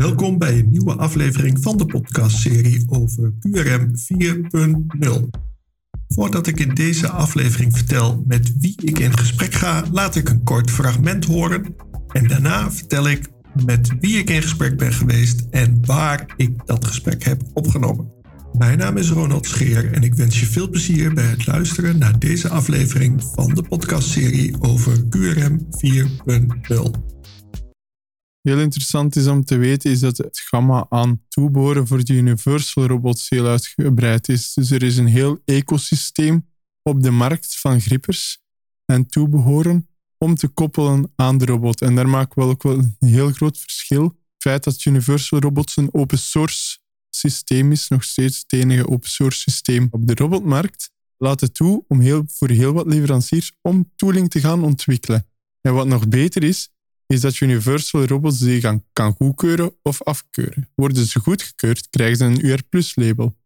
Welkom bij een nieuwe aflevering van de podcastserie over QRM 4.0. Voordat ik in deze aflevering vertel met wie ik in gesprek ga, laat ik een kort fragment horen. En daarna vertel ik met wie ik in gesprek ben geweest en waar ik dat gesprek heb opgenomen. Mijn naam is Ronald Scheer en ik wens je veel plezier bij het luisteren naar deze aflevering van de podcastserie over QRM 4.0. Heel interessant is om te weten is dat het gamma aan toebehoren voor de Universal robots heel uitgebreid is. Dus er is een heel ecosysteem op de markt van grippers en toebehoren om te koppelen aan de robot. En daar maken we ook wel een heel groot verschil. Het feit dat Universal Robots een open source systeem is, nog steeds het enige open source systeem op de robotmarkt, laat het toe om heel, voor heel wat leveranciers om tooling te gaan ontwikkelen. En wat nog beter is, is dat Universal Robots die gaan, kan goedkeuren of afkeuren. Worden ze goedgekeurd, krijgen ze een UR Plus label.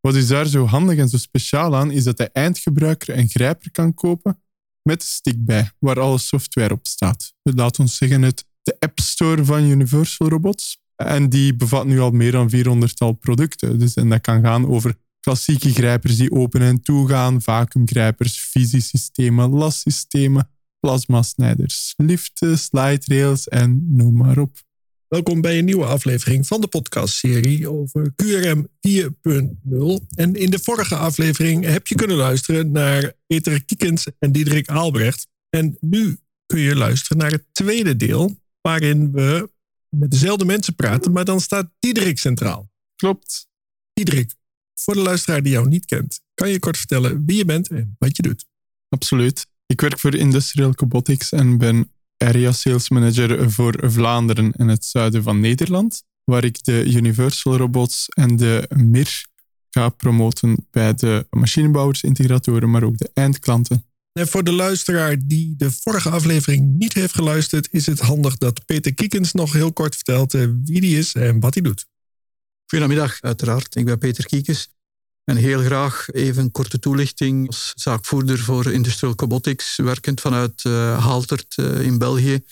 Wat is daar zo handig en zo speciaal aan, is dat de eindgebruiker een grijper kan kopen met een stick bij, waar alle software op staat. Laat ons zeggen het de App Store van Universal Robots. En die bevat nu al meer dan 400-tal producten. Dus, en dat kan gaan over klassieke grijpers die open en toe gaan, vacuumgrijpers, visiesystemen, lassystemen, plasmasnijders, liften, slide rails en noem maar op. Welkom bij een nieuwe aflevering van de podcastserie over QRM 4.0. En in de vorige aflevering heb je kunnen luisteren naar Peter Kiekens en Diederik Aalbrecht. En nu kun je luisteren naar het tweede deel, waarin we met dezelfde mensen praten, maar dan staat Diederik centraal. Klopt. Diederik, voor de luisteraar die jou niet kent, kan je kort vertellen wie je bent en wat je doet? Absoluut. Ik werk voor Industrial Cobotics en ben area sales manager voor Vlaanderen en het zuiden van Nederland, waar ik de Universal Robots en de MIR ga promoten bij de machinebouwers, integratoren, maar ook de eindklanten. En voor de luisteraar die de vorige aflevering niet heeft geluisterd, is het handig dat Peter Kiekens nog heel kort vertelt eh, wie die is en wat hij doet. Goedemiddag, uiteraard. Ik ben Peter Kiekens. En heel graag even een korte toelichting als zaakvoerder voor Industrial Cobotics, werkend vanuit uh, Haltert uh, in België.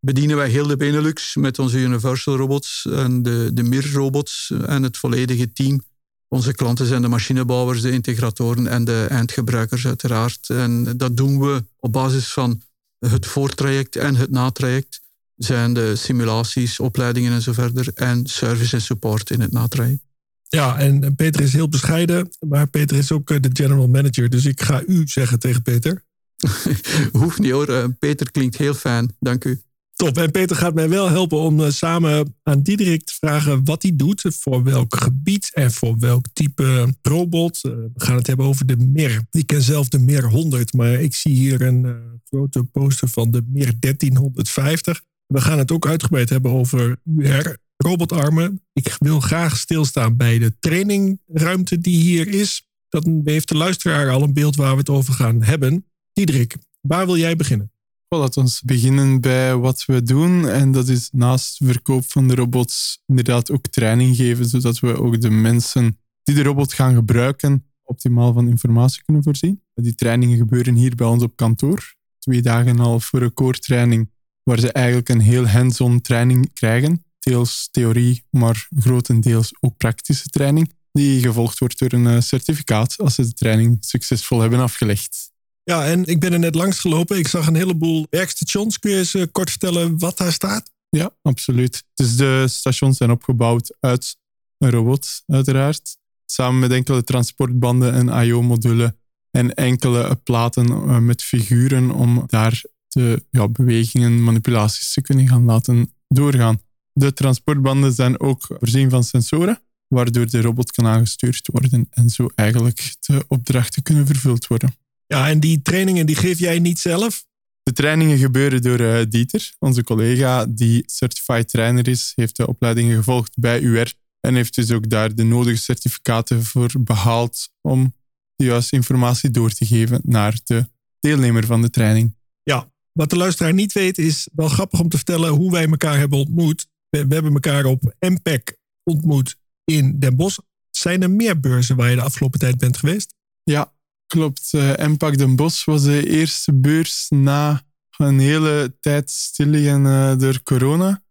Bedienen wij heel de Benelux met onze Universal robots en de, de MIR robots en het volledige team. Onze klanten zijn de machinebouwers, de integratoren en de eindgebruikers uiteraard. En dat doen we op basis van het voortraject en het natraject. Zijn de simulaties, opleidingen en verder. En service en support in het natraject. Ja, en Peter is heel bescheiden, maar Peter is ook eh, de general manager. Dus ik ga u zeggen tegen Peter. Hoeft niet hoor, eh, Peter klinkt heel fijn. Dank u. Top. En Peter gaat mij wel helpen om eh, samen aan Diederik te vragen wat hij doet, voor welk gebied en voor welk type robot. we gaan het hebben over de MIR. Ik ken zelf de MIR 100, maar ik zie hier een grote poster van de MIR 1350. We gaan het ook uitgebreid hebben over UR robotarmen. Ik wil graag stilstaan bij de trainingruimte die hier is. Dan heeft de luisteraar al een beeld waar we het over gaan hebben. Diederik, waar wil jij beginnen? Well, laten we beginnen bij wat we doen. En dat is naast verkoop van de robots inderdaad ook training geven, zodat we ook de mensen die de robot gaan gebruiken optimaal van informatie kunnen voorzien. Die trainingen gebeuren hier bij ons op kantoor. Twee dagen al voor een core training, waar ze eigenlijk een heel hands-on training krijgen deels theorie, maar grotendeels ook praktische training, die gevolgd wordt door een eh, certificaat als ze de training succesvol hebben afgelegd. Ja, en ik ben er net langs gelopen. Ik zag een heleboel werkstations. Kun je eens eh, kort vertellen wat daar staat? Ja, absoluut. Dus de stations zijn opgebouwd uit een robot, uiteraard. Samen met enkele transportbanden en IO-modulen en enkele platen eh, met figuren om daar de ja, bewegingen, manipulaties te kunnen gaan laten doorgaan. De transportbanden zijn ook voorzien van sensoren, waardoor de robot kan aangestuurd worden en zo eigenlijk de opdrachten kunnen vervuld worden. Ja, en die trainingen die geef jij niet zelf? De trainingen gebeuren door uh, Dieter, onze collega die certified trainer is, heeft de opleidingen gevolgd bij UR en heeft dus ook daar de nodige certificaten voor behaald om de juiste informatie door te geven naar de deelnemer van de training. Ja, wat de luisteraar niet weet is wel grappig om te vertellen hoe wij elkaar hebben ontmoet. We, hebben elkaar op MPEC ontmoet in Den Bosch. Zijn er meer beurzen waar je de afgelopen tijd bent geweest? Ja, klopt. Uh, MPAC Den Bosch was de eerste beurs na een hele tijd stilliggen uh, door corona.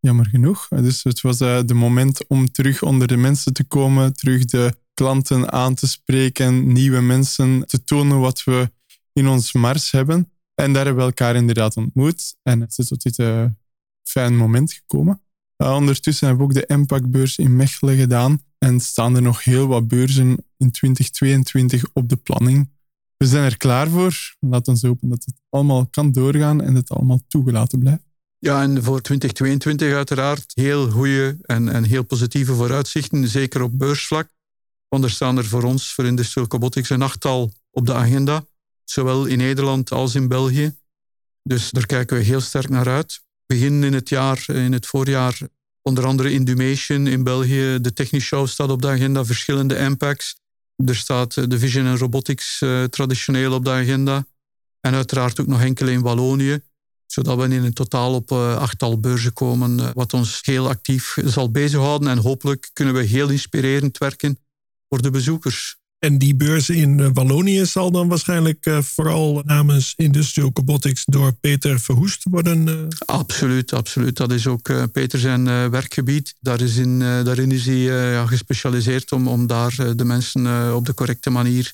jammer genoeg. Dus het was het moment om terug onder de mensen te komen, terug de klanten aan te spreken, nieuwe mensen te tonen wat we in ons mars hebben. En daar hebben we elkaar inderdaad ontmoet. En het is tot dit uh, fijn moment gekomen. Uh, ondertussen hebben we ook de Impactbeurs in Mechelen gedaan. En staan er nog heel wat beurzen in 2022 op de planning. We zijn er klaar voor. Laten we hopen dat het allemaal kan doorgaan en dat het allemaal toegelaten blijft. Ja, en voor 2022 uiteraard heel goede en, en heel positieve vooruitzichten, zeker op beursvlak. Want er staan er voor ons, voor Industrial Robotics, een achttal op de agenda, zowel in Nederland als in België. Dus daar kijken we heel sterk naar uit. Begin in het jaar, in het voorjaar, onder andere Indumation in België. De Technisch Show staat op de agenda, verschillende impacts. Er staat de Vision en Robotics uh, traditioneel op de agenda. En uiteraard ook nog enkele in Wallonië zodat we in een totaal op uh, achttal beurzen komen, wat ons heel actief zal bezighouden. En hopelijk kunnen we heel inspirerend werken voor de bezoekers. En die beurs in eh, Wallonië zal dan waarschijnlijk vooral namens Industrial Robotics door Peter Verhoest worden? Absoluut, absoluut. Dat is ook Peter zijn werkgebied. Daar is in, daarin is hij ja, gespecialiseerd om, om daar de mensen op de correcte manier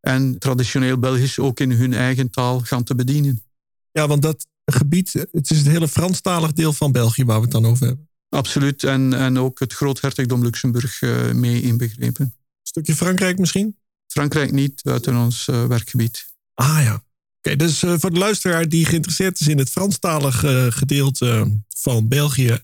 en traditioneel Belgisch ook in hun eigen taal gaan te bedienen. Ja, want dat gebied, het is het hele Franstalig deel van België waar we het dan over hebben. Absoluut, en, en ook het groothertogdom Luxemburg mee inbegrepen. Een stukje Frankrijk misschien? Frankrijk niet, buiten ons uh, werkgebied. Ah ja. Oké, dus uh, voor de luisteraar die geïnteresseerd is in het Franstalig gedeelte van België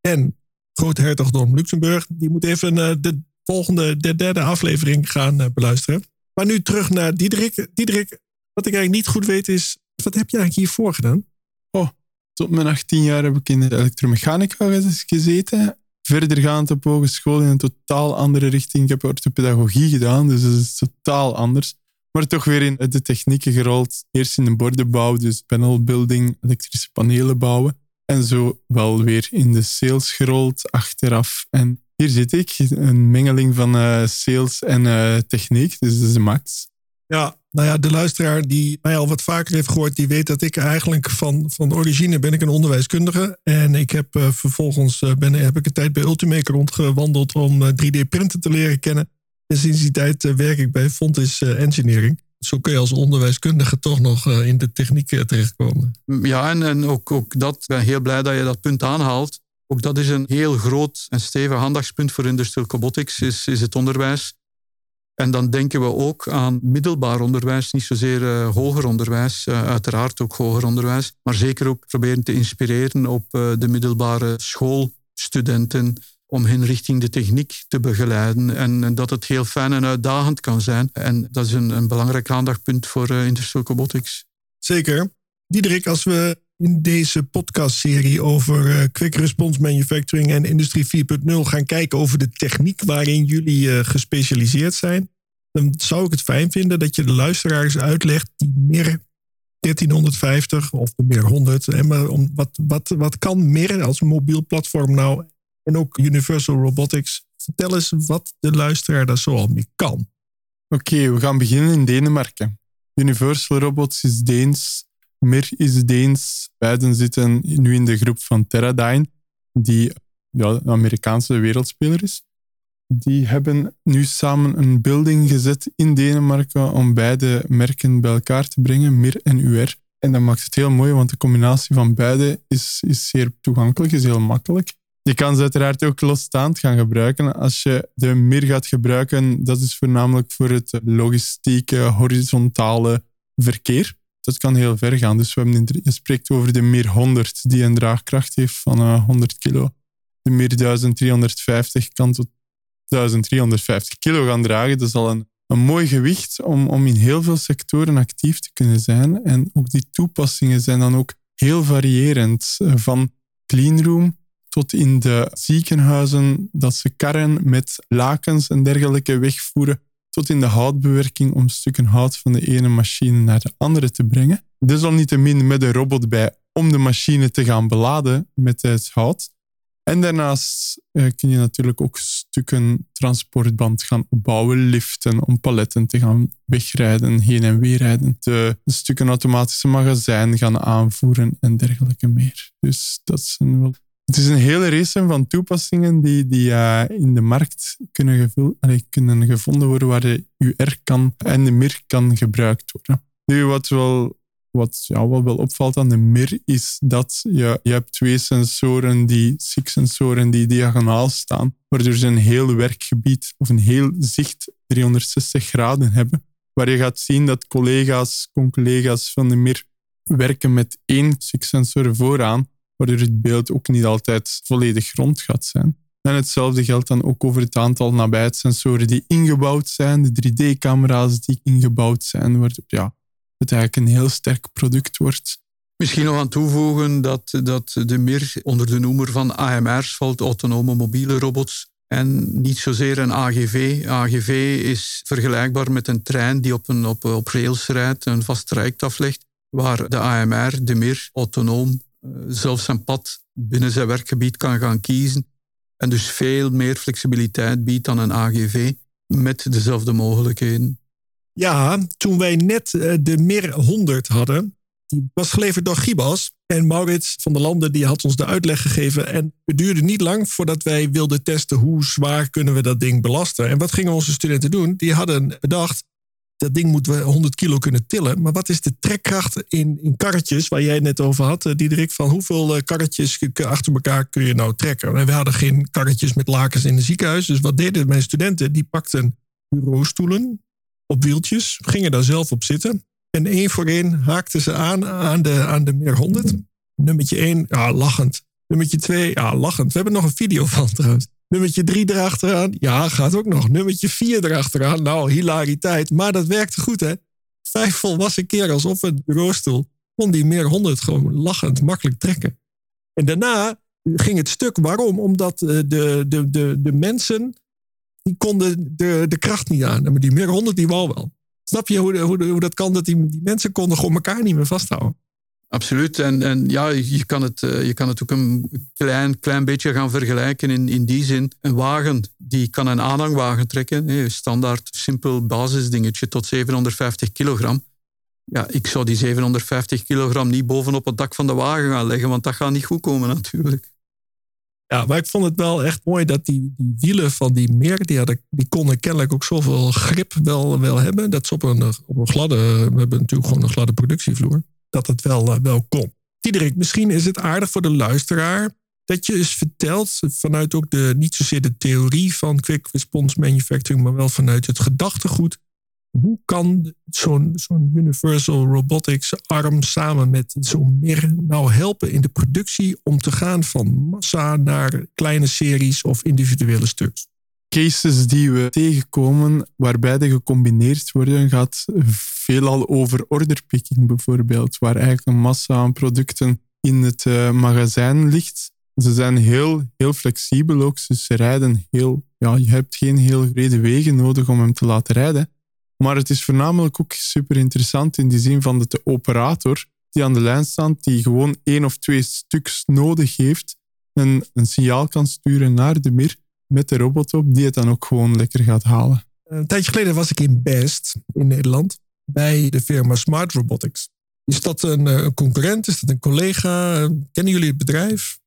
en groothertogdom Luxemburg, die moet even de volgende, de derde aflevering gaan beluisteren. Maar nu terug naar Diederik. Diederik, wat ik eigenlijk niet goed weet is, wat heb je eigenlijk hiervoor gedaan? Oh, tot mijn 18 jaar heb ik in de elektromechanica gezeten. Verdergaand op hogeschool in een totaal andere richting. Ik heb orthopedagogie gedaan, dus dat is totaal anders. Maar toch weer in de technieken gerold. Eerst in de bordenbouw, dus panel building, elektrische panelen bouwen. En zo wel weer in de sales gerold achteraf. En hier zit ik, een mengeling van uh, sales en uh, techniek, dus dat is de max. Ja, nou ja, de luisteraar die mij al wat vaker heeft gehoord, die weet dat ik eigenlijk van, van origine ben ik een onderwijskundige. En ik heb uh, vervolgens uh, ben, heb ik een tijd bij Ultimaker rondgewandeld om 3D-printen uh, te leren kennen. En sinds die tijd eh, werk ik bij Fontis Engineering. Zo kun je als onderwijskundige toch nog in de techniek terechtkomen. Ja, en, en ook, ook dat, ik ben heel blij dat je dat punt aanhaalt. Ook dat is een heel groot en stevig aandachtspunt voor Industrial Robotics, is, is het onderwijs. En dan denken we ook aan middelbaar onderwijs, niet zozeer uh, hoger onderwijs, uh, uiteraard ook hoger onderwijs, maar zeker ook proberen te inspireren op uh, de middelbare schoolstudenten om hen richting de techniek te begeleiden. En, en, dat het heel fijn en uitdagend kan zijn. En dat is een, een belangrijk aandachtspunt voor Industrial Robotics. Zeker. Diederik, als we in deze podcastserie over Quick Response Manufacturing en Industrie 4.0 gaan kijken over de techniek waarin jullie gespecialiseerd zijn, dan zou ik het fijn vinden dat je de luisteraars uitlegt die meer 1350 of meer 100. En maar om, wat, wat, wat kan meer als mobiel platform nou? En ook Universal Robotics. Vertel eens wat de luisteraar daar zoal mee kan. Oké, we gaan beginnen in Denemarken. Universal Robots is Deens. Mir is Deens. Beiden zitten nu in de groep van Teradyne, die ja, een Amerikaanse wereldspeler is. Die hebben nu samen een building gezet in Denemarken om beide merken bij elkaar te brengen, MIR en UR. En dat maakt het heel mooi, want de combinatie van beide is, is zeer toegankelijk, is heel makkelijk. Je kan ze uiteraard ook losstaand gaan gebruiken. Als je de MIR gaat gebruiken, dat is voornamelijk voor het logistieke, horizontale verkeer. Dat kan heel ver gaan. Dus we hebben, je spreekt over de MIR 100, die een draagkracht heeft van 100 eh, kilo. De MIR 1350 kan tot 1350 kilo gaan dragen. Dat is al een, een mooi gewicht om, om in heel veel sectoren actief te kunnen zijn. En ook die toepassingen zijn dan ook heel variërend. Eh, van cleanroom tot in de ziekenhuizen dat ze karren met lakens en dergelijke wegvoeren, tot in de houtbewerking om stukken hout van de ene machine naar de andere te brengen. Desalniettemin met een robot bij om de machine te gaan beladen met het hout. En daarnaast uh, kun je natuurlijk ook stukken transportband gaan opbouwen, liften, om paletten te gaan wegrijden, heen en weer rijden, de, de stukken automatische magazijn gaan aanvoeren en dergelijke meer. Dus dat zijn wel Het is een hele race van toepassingen die, die uh, in de markt kunnen, kunnen gevonden worden waar de UR kan en de MIR kan gebruikt worden. Nu, wat wel, wat, ja, wel opvalt aan de MIR is dat je, je hebt twee sensoren, die SIG-sensoren, die diagonaal staan, waardoor ze een heel werkgebied of een heel zicht 360 graden hebben, waar je gaat zien dat collega's, collega's van de MIR werken met één SIG-sensor vooraan, waardoor het beeld ook niet altijd volledig rond gaat zijn. En hetzelfde geldt dan ook over het aantal nabijheidssensoren die ingebouwd zijn, de 3D-camera's die ingebouwd zijn, waardoor ja, het eigenlijk een heel sterk product wordt. Misschien nog aan toevoegen dat, dat de MIR onder de noemer van AMR's valt, autonome mobiele robots, en niet zozeer een AGV. AGV is vergelijkbaar met een trein die op, een, op, op rails rijdt, een vast traject aflegt, waar de AMR, de MIR, autonoom zelf zijn pad binnen zijn werkgebied kan gaan kiezen. En dus veel meer flexibiliteit biedt dan een AGV met dezelfde mogelijkheden. Ja, toen wij net eh, de MIR 100 hadden, die was geleverd door Gibas. En Maurits van der Landen die had ons de uitleg gegeven. En het duurde niet lang voordat wij wilden testen hoe zwaar kunnen we dat ding belasten. En wat gingen onze studenten doen? Die hadden bedacht, dat ding moeten we 100 kilo kunnen tillen. Maar wat is de trekkracht in, in karretjes, waar jij het net over had, eh, Diederik? Van hoeveel eh, karretjes achter elkaar kun je nou trekken? En we hadden geen karretjes met lakens in het ziekenhuis. Dus wat deden mijn studenten? Die pakten bureaustoelen op wieltjes, gingen daar zelf op zitten. En één voor één haakten ze aan aan de, aan de meer 100. Nummertje 1, ja, lachend. Nummertje 2, ja, lachend. We hebben nog een video van trouwens. Nummertje 3 erachteraan, ja, gaat ook nog. Nummertje 4 erachteraan, nou, hilariteit. Maar dat werkte goed, hè? Vijf volwassen kerels op een bureaustoel kon die meer 100 gewoon lachend makkelijk trekken. En daarna ging het stuk. Waarom? Omdat eh, de, de, de, de mensen die konden de, de kracht niet aan. Maar die meer 100 die wou wel. Snap je hoe, hoe, hoe dat kan? Dat die, die mensen konden gewoon elkaar niet meer vasthouden. Absoluut. En, ja, je kan, het, eh, je kan het ook een klein, klein beetje gaan vergelijken in, in die zin. Een wagen, die kan een aanhangwagen trekken. Standaard, simpel basisdingetje tot 750 kilogram. Ja, ik zou die 750 kilogram niet bovenop het dak van de wagen gaan leggen, want dat gaat niet goed komen natuurlijk. Ja, maar ik vond het wel echt mooi dat die, die wielen van die meer, die, die konden kennelijk ook zoveel grip wel, wel hebben. Dat ze op een gladde, we hebben natuurlijk gewoon een gladde productievloer, dat het wel, uh, wel kon. Diederik, misschien is het aardig voor de luisteraar dat je eens vertelt vanuit ook de, niet zozeer de theorie van quick response manufacturing, maar wel vanuit het gedachtegoed hoe kan zo'n zo'n Universal Robotics arm samen met zo'n meer nou helpen in de productie om te gaan van massa naar kleine series of individuele stuks? Cases die we tegenkomen waarbij de gecombineerd worden, gaat veelal over orderpicking bijvoorbeeld, waar eigenlijk een massa aan producten in het uh, magazijn ligt. Ze zijn heel, heel flexibel ook, dus ze rijden heel, ja, je hebt geen heel brede wegen nodig om hem te laten rijden. Maar het is voornamelijk ook super interessant in die zin van dat de operator die aan de lijn staat, die gewoon één of twee stuks nodig heeft, en een signaal kan sturen naar de MIR met de robot op, die het dan ook gewoon lekker gaat halen. Een tijdje geleden was ik in Best in Nederland bij de firma Smart Robotics. Is dat een, eh, concurrent? Is dat een collega? Kennen jullie het bedrijf?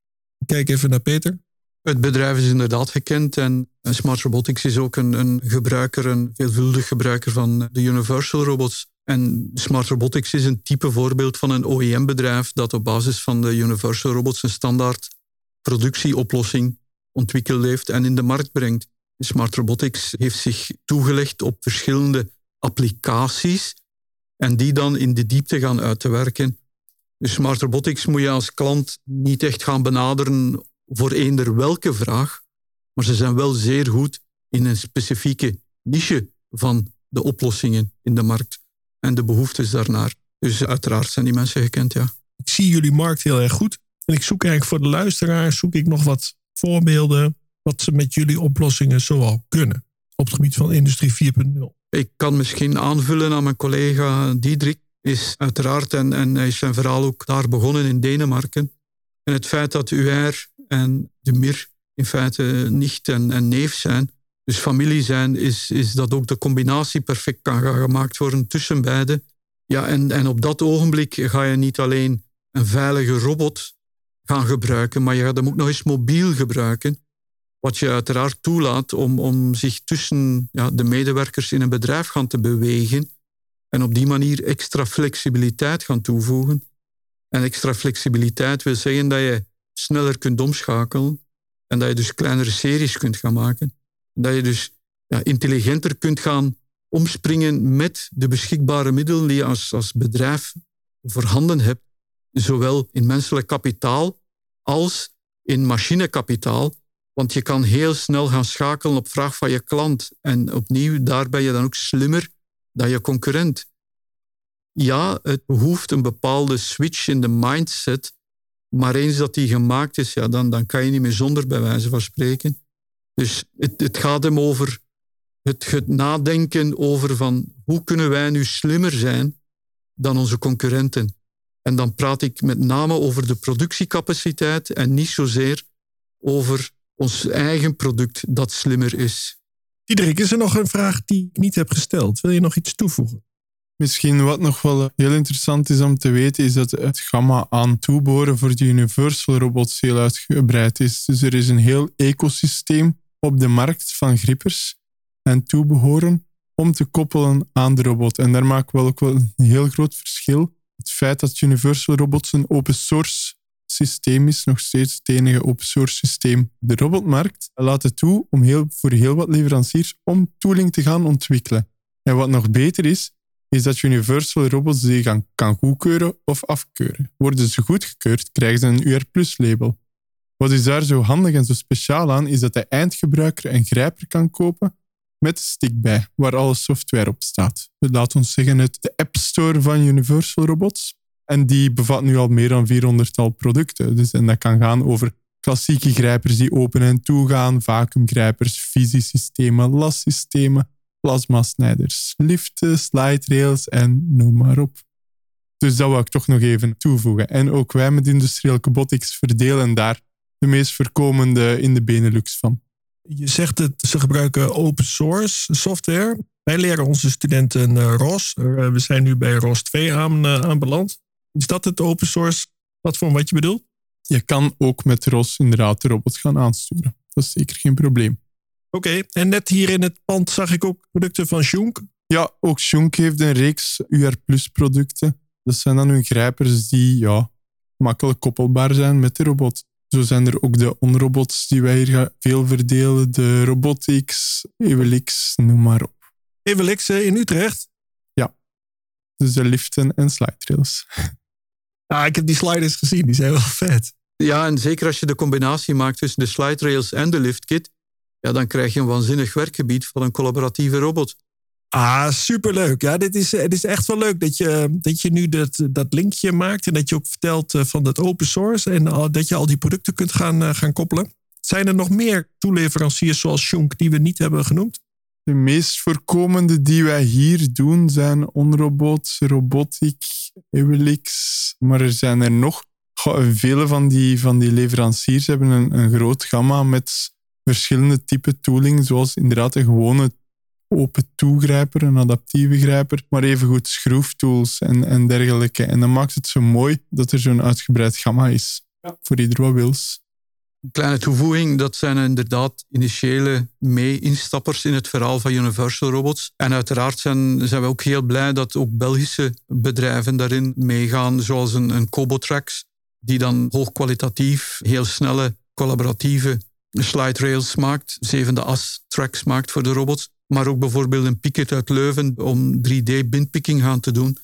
Kijk even naar Peter. Het bedrijf is inderdaad gekend en Smart Robotics is ook een, een gebruiker, een veelvuldig gebruiker van de Universal Robots. En Smart Robotics is een type voorbeeld van een OEM-bedrijf dat op basis van de Universal Robots een standaard productieoplossing ontwikkeld heeft en in de markt brengt. Smart Robotics heeft zich toegelegd op verschillende applicaties en die dan in de diepte gaan uit te werken. Dus Smart Robotics moet je als klant niet echt gaan benaderen voor eender welke vraag, maar ze zijn wel zeer goed in een specifieke niche van de oplossingen in de markt en de behoeftes daarnaar. Dus uiteraard zijn die mensen gekend, ja. Ik zie jullie markt heel erg goed. En ik zoek eigenlijk voor de luisteraar zoek ik nog wat voorbeelden wat ze met jullie oplossingen zoal kunnen op het gebied van industrie 4.0. Ik kan misschien aanvullen aan mijn collega Diederik. Is uiteraard, en, en hij is zijn verhaal ook daar begonnen in Denemarken. En het feit dat UR en de Mir in feite nicht en, neef zijn, dus familie zijn, is, is dat ook de combinatie perfect kan gemaakt worden tussen beiden. Ja, en, en op dat ogenblik ga je niet alleen een veilige robot gaan gebruiken, maar je gaat hem ook nog eens mobiel gebruiken. Wat je uiteraard toelaat om, om zich tussen ja, de medewerkers in een bedrijf gaan te bewegen en op die manier extra flexibiliteit gaan toevoegen. En extra flexibiliteit wil zeggen dat je sneller kunt omschakelen en dat je dus kleinere series kunt gaan maken. En dat je dus ja, intelligenter kunt gaan omspringen met de beschikbare middelen die je als, als bedrijf voorhanden hebt, zowel in menselijk kapitaal als in machinekapitaal. Want je kan heel snel gaan schakelen op vraag van je klant. En opnieuw, daar ben je dan ook slimmer dan je concurrent. Ja, het behoeft een bepaalde switch in de mindset. Maar eens dat die gemaakt is, ja, dan, dan kan je niet meer zonder, bij wijze van spreken. Dus het, het gaat hem over het, het nadenken over van hoe kunnen wij nu slimmer zijn dan onze concurrenten. En dan praat ik met name over de productiecapaciteit en niet zozeer over ons eigen product dat slimmer is. Diederik, is er nog een vraag die ik niet heb gesteld? Wil je nog iets toevoegen? Misschien wat nog wel heel interessant is om te weten, is dat het gamma aan toeboren voor de Universal robots heel uitgebreid is. Dus er is een heel ecosysteem op de markt van grippers en toebehoren om te koppelen aan de robot. En daar maak ik wel ook wel een heel groot verschil. Het feit dat Universal Robots een open source systeem is, nog steeds het enige open source systeem. De robotmarkt laat het toe om heel, voor heel wat leveranciers om tooling te gaan ontwikkelen. En wat nog beter is, is dat Universal Robots die gaan, kan goedkeuren of afkeuren. Worden ze goedgekeurd, krijgen ze een UR Plus label. Wat is daar zo handig en zo speciaal aan, is dat de eindgebruiker een grijper kan kopen met een stick bij, waar alle software op staat. Laat ons zeggen uit de App Store van Universal Robots. En die bevat nu al meer dan 400-tal producten. Dus, en dat kan gaan over klassieke grijpers die open en toe gaan, vacuumgrijpers, visiesystemen, lassystemen, plasmasnijders, liften, slide rails en noem maar op. Dus dat wil ik toch nog even toevoegen. En ook wij met Industrial Robotics verdelen daar de meest voorkomende in de Benelux van. Je zegt dat ze gebruiken open source software. Wij leren onze studenten uh, ROS. Uh, we zijn nu bij ROS 2 aan, uh, aanbeland. Is dat het open source platform wat je bedoelt? Je kan ook met ROS inderdaad de robot gaan aansturen. Dat is zeker geen probleem. Oké, okay. en net hier in het pand zag ik ook producten van Shunk. Ja, ook Shunk heeft een reeks UR Plus producten. Dat zijn dan hun grijpers die ja, makkelijk koppelbaar zijn met de robot. Zo zijn er ook de onrobots die wij hier veel verdelen. De Robotics, Evelix, noem maar op. Evelix in Utrecht? Ja. Dus de liften en slide rails. Ja, ik heb die sliders gezien. Die zijn wel vet. Ja, en zeker als je de combinatie maakt tussen de slide rails en de liftkit, ja, dan krijg je een waanzinnig werkgebied van een collaboratieve robot. Ah, superleuk. Ja, dit is, het is echt wel leuk dat je, dat je nu dat, dat linkje maakt. En dat je ook vertelt eh, van dat open source. En dat je al die producten kunt gaan, eh, gaan koppelen. Zijn er nog meer toeleveranciers zoals Shunk die we niet hebben genoemd? De meest voorkomende die wij hier doen zijn Onrobot, Robotic, Evelix. Maar er zijn er nog. Vele van die, van die leveranciers hebben een, een groot gamma met verschillende type tooling, zoals inderdaad een gewone open toegrijper, een adaptieve grijper, maar evengoed schroeftools en, en dergelijke. En dan maakt het zo mooi dat er zo'n uitgebreid gamma is ja. voor ieder wat wils. Kleine toevoeging, dat zijn inderdaad initiële mee-instappers in het verhaal van Universal Robots. En uiteraard zijn, zijn we ook heel blij dat ook Belgische bedrijven daarin meegaan, zoals een, een Cobotrax, die dan hoogkwalitatief, heel snelle, collaboratieve slide rails maakt, zevende as tracks maakt voor de robots maar ook bijvoorbeeld een Picket uit Leuven om 3D-bindpicking gaan te doen.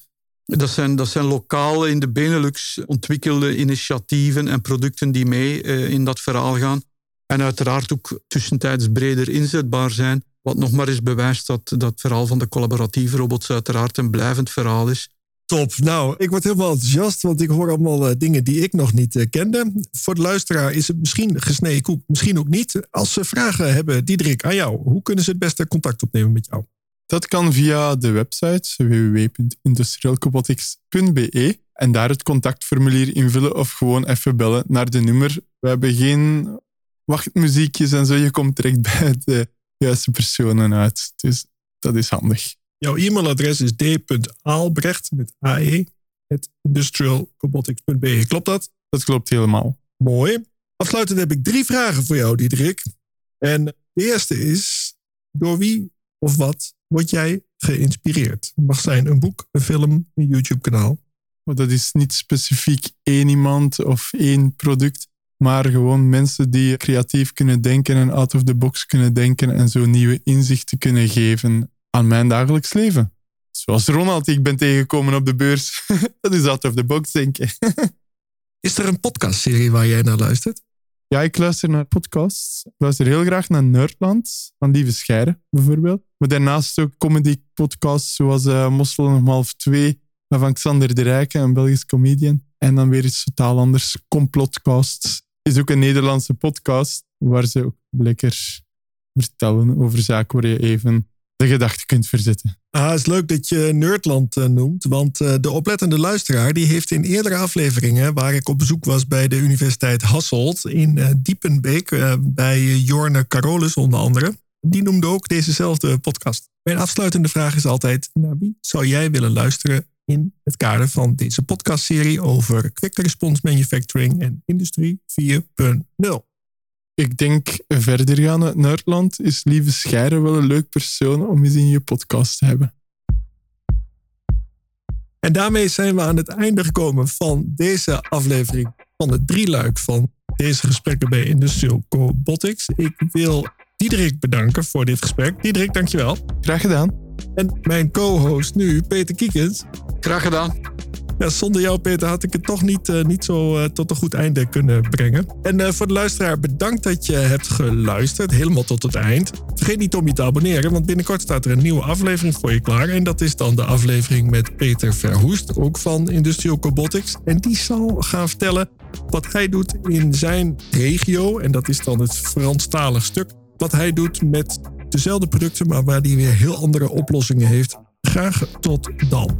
Dat zijn, dat zijn lokale in de Benelux ontwikkelde initiatieven en producten die mee uh, in dat verhaal gaan. En uiteraard ook tussentijds breder inzetbaar zijn. Wat nog maar eens bewijst dat dat verhaal van de collaboratieve robots uiteraard een blijvend verhaal is. Top. Nou, ik word helemaal enthousiast, want ik hoor allemaal uh, dingen die ik nog niet uh, kende. Voor de luisteraar is het misschien gesneden koek, misschien ook niet. Als ze vragen hebben, Diederik, aan jou, hoe kunnen ze het beste contact opnemen met jou? Dat kan via de website www.industrialcobotics.be en daar het contactformulier invullen of gewoon even bellen naar de nummer. We hebben geen wachtmuziekjes en zo. Je komt direct bij de juiste personen uit. Dus dat is handig. Jouw e-mailadres is d.aalbrecht met ae industrialrobotics.be. Klopt dat? Dat klopt helemaal. Mooi. Afsluitend heb ik drie vragen voor jou, Diederik. En de eerste is: door wie of wat word jij geïnspireerd? Het mag zijn een boek, een film, een YouTube-kanaal. Maar dat is niet specifiek één iemand of één product, maar gewoon mensen die creatief kunnen denken en out of the box kunnen denken en zo nieuwe inzichten kunnen geven aan mijn dagelijks leven. Zoals Ronald, die ik ben tegengekomen op de beurs. dat is out of the box denken. is er een podcastserie waar jij naar luistert? Ja, ik luister naar podcasts. Ik luister heel graag naar Nerdland, van Lieve Scheire bijvoorbeeld. Maar daarnaast ook comedy-podcasts zoals uh, Mossel om half twee van Xander de Rijken, een Belgisch comedian. En dan weer iets totaal anders, Complotcast. Is ook een Nederlandse podcast waar ze ook lekker vertellen over zaken waar je even de gedachte kunt verzetten. Ah, het is leuk dat je Nerdland uh, noemt, want uh, de oplettende luisteraar die heeft in eerdere afleveringen, waar ik op bezoek was bij de Universiteit Hasselt in uh, Diepenbeek, bij Jorne Carolus onder andere, die noemde ook dezezelfde podcast. Mijn afsluitende vraag is altijd, naar wie zou jij willen luisteren in het kader van deze podcastserie over quick response manufacturing en industrie 4.0? Ik denk verder gaan naar Nerdland is Lieve Scheire wel een leuk persoon om eens in je podcast te hebben. En daarmee zijn we aan het einde gekomen van deze aflevering van het drieluik van deze gesprekken bij Industrial Robotics. Ik wil Diederik bedanken voor dit gesprek. Diederik, dankjewel. Graag gedaan. En mijn co-host nu, Peter Kiekens. Graag gedaan. Ja, zonder jou, Peter, had ik het toch niet, uh, niet zo uh, tot een goed einde kunnen brengen. En uh, voor de luisteraar, bedankt dat je hebt geluisterd, helemaal tot het eind. Vergeet niet om je te abonneren, want binnenkort staat er een nieuwe aflevering voor je klaar. En dat is dan de aflevering met Peter Verhoest, ook van Industrial Robotics. En die zal gaan vertellen wat hij doet in zijn regio. En dat is dan het Franstalig stuk. Wat hij doet met dezelfde producten, maar waar hij weer heel andere oplossingen heeft. Graag tot dan.